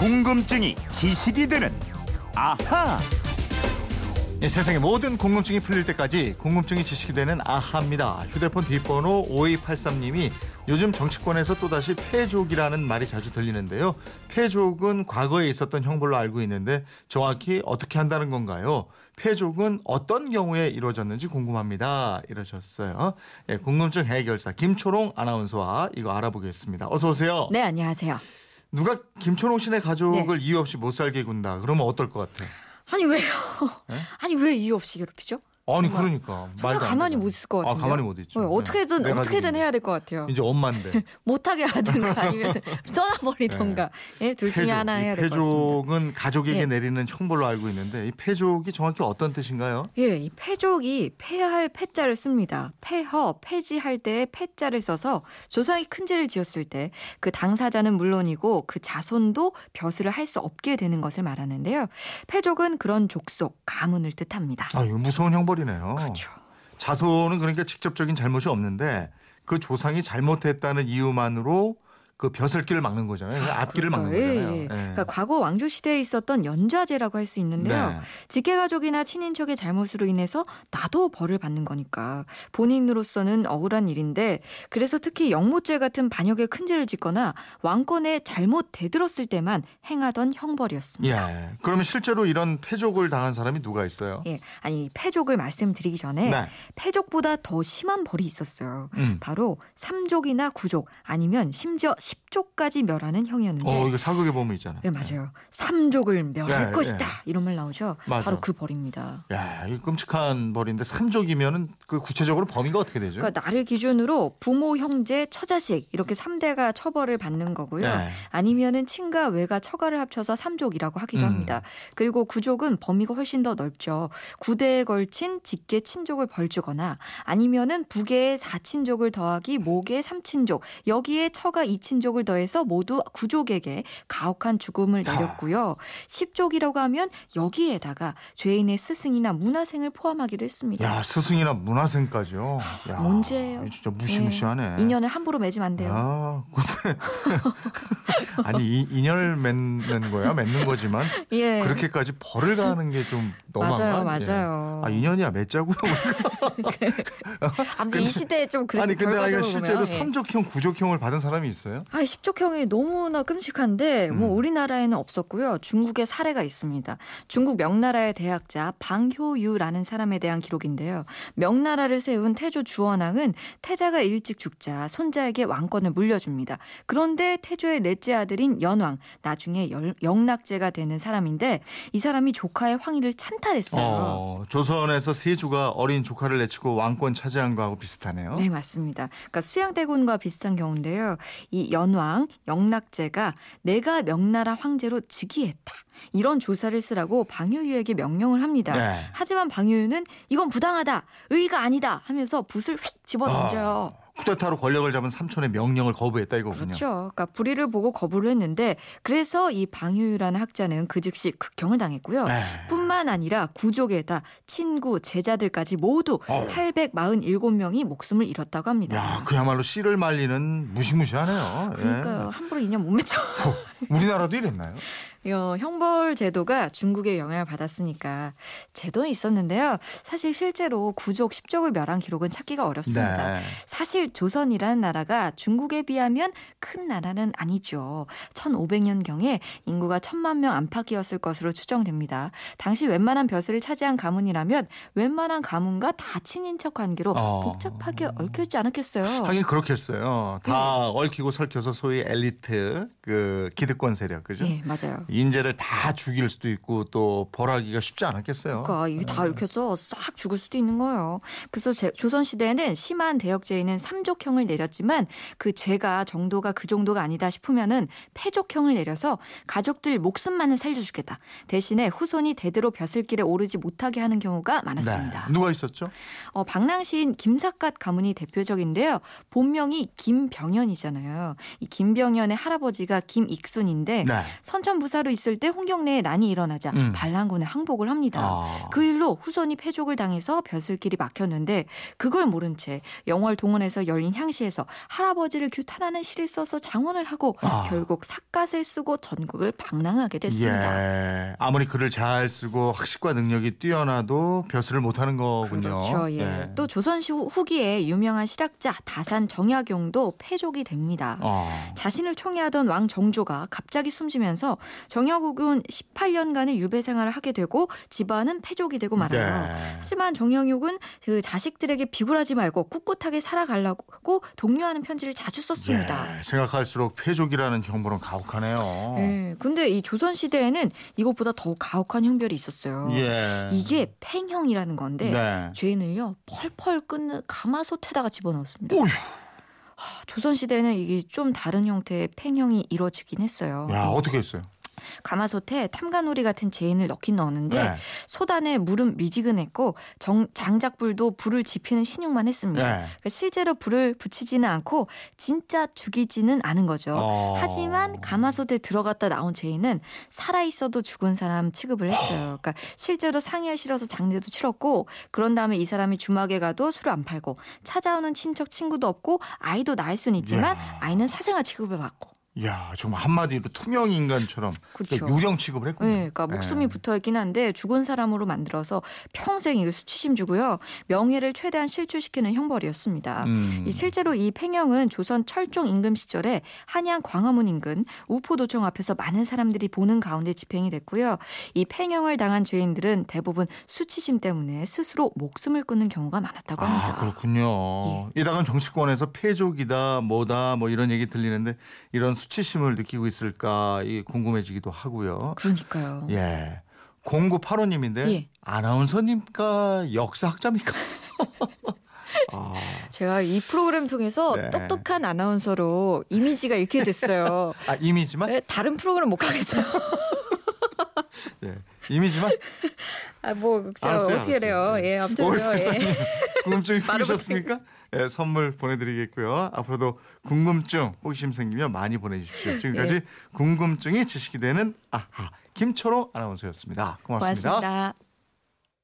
궁금증이 지식이 되는 아하. 예, 세상의 모든 궁금증이 풀릴 때까지 궁금증이 지식이 되는 아하입니다. 휴대폰 뒷번호 5283님이 요즘 정치권에서 또다시 패족이라는 말이 자주 들리는데요. 패족은 과거에 있었던 형벌로 알고 있는데 정확히 어떻게 한다는 건가요? 패족은 어떤 경우에 이루어졌는지 궁금합니다. 이러셨어요. 예, 궁금증 해결사 김초롱 아나운서와 이거 알아보겠습니다. 어서 오세요. 네, 안녕하세요. 누가 김초롱 씨네 가족을 네. 이유 없이 못 살게 군다. 그러면 어떨 것 같아? 아니 왜요? 네? 아니 왜 이유 없이 괴롭히죠? 아니 정말. 그러니까 말도 안 가만히. 못 있을 것 아, 같은데요. 가만히 못 있죠. 네, 어떻게든 네. 내 어떻게든. 해야 될 것 같아요. 이제 엄마인데 못하게 하든가 아니면 떠나버리던가 예, 둘 중에 패족, 하나 이 해야 될 것 같습니다. 패족은 가족에게 예. 내리는 형벌로 알고 있는데 이 패족이 정확히 어떤 뜻인가요? 예, 이 패족이 폐할 패자를 씁니다. 폐허, 폐지할 때의 패자를 써서 조상이 큰 죄를 지었을 때 그 당사자는 물론이고 그 자손도 벼슬을 할 수 없게 되는 것을 말하는데요. 패족은 그런 족속, 가문을 뜻합니다. 아, 이거 무서운 형벌이 네요. 그렇죠. 자손은 그러니까 직접적인 잘못이 없는데 그 조상이 잘못했다는 이유만으로 그 벼슬길을 막는 거잖아요. 앞길을 막는 그러니까요. 거잖아요. 예, 예. 예. 그러니까 과거 왕조 시대에 있었던 연좌제라고 할 수 있는데요. 네. 직계가족이나 친인척의 잘못으로 인해서 나도 벌을 받는 거니까 본인으로서는 억울한 일인데 그래서 특히 영모죄 같은 반역의 큰 죄를 짓거나 왕권에 잘못 대들었을 때만 행하던 형벌이었습니다. 예. 그러면 실제로 이런 패족을 당한 사람이 누가 있어요? 예, 아니 패족을 말씀드리기 전에 네. 패족보다 더 심한 벌이 있었어요. 음. 바로 삼족이나 구족 아니면 심지어 십족까지 멸하는 형이었는데 어, 이거 사극에 보면 있잖아요. 네, 맞아요. 삼족을 멸할 예, 것이다. 예. 이런 말 나오죠. 맞아. 바로 그 벌입니다. 야, 이 끔찍한 벌인데 삼족이면은 그 구체적으로 범위가 어떻게 되죠? 그러니까 나를 기준으로 부모, 형제, 처자식 이렇게 삼대가 처벌을 받는 거고요. 예. 아니면은 친가, 외가, 처가를 합쳐서 삼족이라고 하기도 음. 합니다. 그리고 구족은 범위가 훨씬 더 넓죠. 구대에 걸친 직계 친족을 벌주거나 아니면은 부계의 사친족을 더하기 모계 삼친족 여기에 처가 이친족 을 더해서 모두 구족에게 가혹한 죽음을 아. 내렸고요. 십족이라고 하면 여기에다가 죄인의 스승이나 문화생을 포함하기도 했습니다. 야, 스승이나 문화생까지요. 야, 문제예요. 진짜 무시무시하네. 인연을 함부로 맺으면 안 돼요. 아, 근데 아니 이, 인연을 맺는 거야, 맺는 거지만 예. 그렇게까지 벌을 가는 게 좀 너무한 맞아요? 맞아요. 아 인연이야 맺자고요. 아무튼 이 시대에 좀 그래서 아니 근데 아이가 실제로 예. 삼족형, 구족형을 받은 사람이 있어요? 아, 십족형이 너무나 끔찍한데 뭐 음. 우리나라에는 없었고요. 중국에 사례가 있습니다. 중국 명나라의 대학자 방효유라는 사람에 대한 기록인데요. 명나라를 세운 태조 주원왕은 태자가 일찍 죽자 손자에게 왕권을 물려줍니다. 그런데 태조의 넷째 아들인 연왕 나중에 열- 영락제가 되는 사람인데 이 사람이 조카의 황위를 찬탈했어요. 어, 조선에서 세주가 어린 조카를 내치고 왕권 차지한 거하고 비슷하네요. 네, 맞습니다. 그러니까 수양대군과 비슷한 경우인데요. 이 연왕 영락제가 내가 명나라 황제로 즉위했다. 이런 조사를 쓰라고 방효유에게 명령을 합니다. 네. 하지만 방효유는 이건 부당하다. 의가 아니다 하면서 붓을 휙 집어 던져요. 쿠데타로 권력을 잡은 삼촌의 명령을 거부했다 이거군요. 그렇죠. 그러니까 불의를 보고 거부를 했는데 그래서 이 방효유라는 학자는 그 즉시 극형을 당했고요. 네. 뿐만 아니라 구족에다 친구, 제자들까지 모두 어우. 847명이 목숨을 잃었다고 합니다. 야, 그야말로 씨를 말리는 무시무시하네요. 예. 그러니까요. 함부로 인연 못 맺죠. 우리나라도 이랬나요? 어, 형벌 제도가 중국의 영향을 받았으니까 제도는 있었는데요. 사실 실제로 구족, 십족을 멸한 기록은 찾기가 어렵습니다. 네. 사실 조선이라는 나라가 중국에 비하면 큰 나라는 아니죠. 1500년경에 인구가 천만 명 안팎이었을 것으로 추정됩니다. 당시 웬만한 벼슬을 차지한 가문이라면 웬만한 가문과 다 친인척 관계로 어. 복잡하게 얽혀있지 않았겠어요. 하긴 그렇겠어요. 다 얽히고 설켜서 소위 엘리트 그 기득권 세력 그죠? 네, 맞아요. 인재를 다 죽일 수도 있고 또 벌하기가 쉽지 않았겠어요. 그러니까 이게 다 얽혀서 싹 죽을 수도 있는 거예요. 그래서 제- 조선 시대에는 심한 대역죄에는 삼족형을 내렸지만 그 죄가 정도가 그 정도가 아니다 싶으면은 패족형을 내려서 가족들 목숨만은 살려주겠다. 대신에 후손이 대대로 벼슬길에 오르지 못하게 하는 경우가 많았습니다. 네. 누가 있었죠? 어, 방랑시인 김삿갓 가문이 대표적인데요. 본명이 김병현이잖아요. 이 김병현의 할아버지가 김익순인데 네. 선천부사 병사로 있을 때 홍경래에 난이 일어나자 음. 반란군에 항복을 합니다. 아. 그 일로 후손이 패족을 당해서 벼슬길이 막혔는데 그걸 모른 채 영월 동원에서 열린 향시에서 할아버지를 규탄하는 시를 써서 장원을 하고 아. 결국 삿갓을 쓰고 전국을 방랑하게 됐습니다. 예. 아무리 글을 잘 쓰고 학식과 능력이 뛰어나도 벼슬을 못하는 거군요. 그렇죠. 예. 네. 또 조선시 후- 후기에 유명한 실학자 다산 정약용도 패족이 됩니다. 어. 자신을 총애하던 왕 정조가 갑자기 숨지면서 정약용은 18년간의 유배 생활을 하게 되고 집안은 패족이 되고 말아요. 네. 하지만 정약용은 그 자식들에게 비굴하지 말고 꿋꿋하게 살아가려고 독려하는 편지를 자주 썼습니다. 예, 생각할수록 패족이라는 형벌은 가혹하네요. 예, 근데 이 조선 시대에는 이것보다 더 가혹한 형별이 있었어요. 예. 이게 팽형이라는 건데 네. 죄인을요 펄펄 끓는 가마솥에다가 집어넣었습니다. 오휴. 하, 조선 시대에는 이게 좀 다른 형태의 팽형이 이루어지긴 했어요. 야, 어떻게 했어요? 가마솥에 탐가놀이 같은 죄인을 넣긴 넣었는데 네. 소단에 물은 미지근했고 정, 장작불도 불을 지피는 신용만 했습니다. 네. 그러니까 실제로 불을 붙이지는 않고 진짜 죽이지는 않은 거죠. 어. 하지만 가마솥에 들어갔다 나온 죄인은 살아 있어도 죽은 사람 취급을 했어요. 그러니까 실제로 상의를 실어서 장례도 치렀고 그런 다음에 이 사람이 주막에 가도 술을 안 팔고 찾아오는 친척 친구도 없고 아이도 낳을 수는 있지만 이야. 아이는 사생아 취급을 받고 야, 정말 한마디로 투명 인간처럼 그렇죠. 유령 취급을 했군요. 네, 그러니까 목숨이 예. 붙어 있긴 한데 죽은 사람으로 만들어서 평생 이거 수치심 주고요. 명예를 최대한 실추시키는 형벌이었습니다. 음. 이 실제로 이 팽형은 조선 철종 임금 시절에 한양 광화문 인근 우포도청 앞에서 많은 사람들이 보는 가운데 집행이 됐고요. 이 팽형을 당한 죄인들은 대부분 수치심 때문에 스스로 목숨을 끊는 경우가 많았다고 합니다. 아, 그렇군요. 예. 이다간 정치권에서 패족이다, 뭐다, 뭐 이런 얘기 들리는데 이런 수치심을 느끼고 있을까 이 궁금해지기도 하고요. 그러니까요. 예. 0985님인데 예. 아나운서님과 역사학자입니까? 아, 제가 이 프로그램 통해서 네. 똑똑한 아나운서로 이미지가 이렇게 됐어요. 아, 이미지만? 네, 다른 프로그램 못 가겠어요. 예. 이미지만? 아, 뭐, 알았어요, 어떻게 해요? 알았어요. 예, 아무튼요. 예. 궁금증이 풀리셨습니까? 예, 선물 보내드리겠고요. 앞으로도 궁금증, 호기심 생기면 많이 보내주십시오. 지금까지 예. 궁금증이 지식이 되는 아하 김초롱 아나운서였습니다 고맙습니다. 고맙습니다.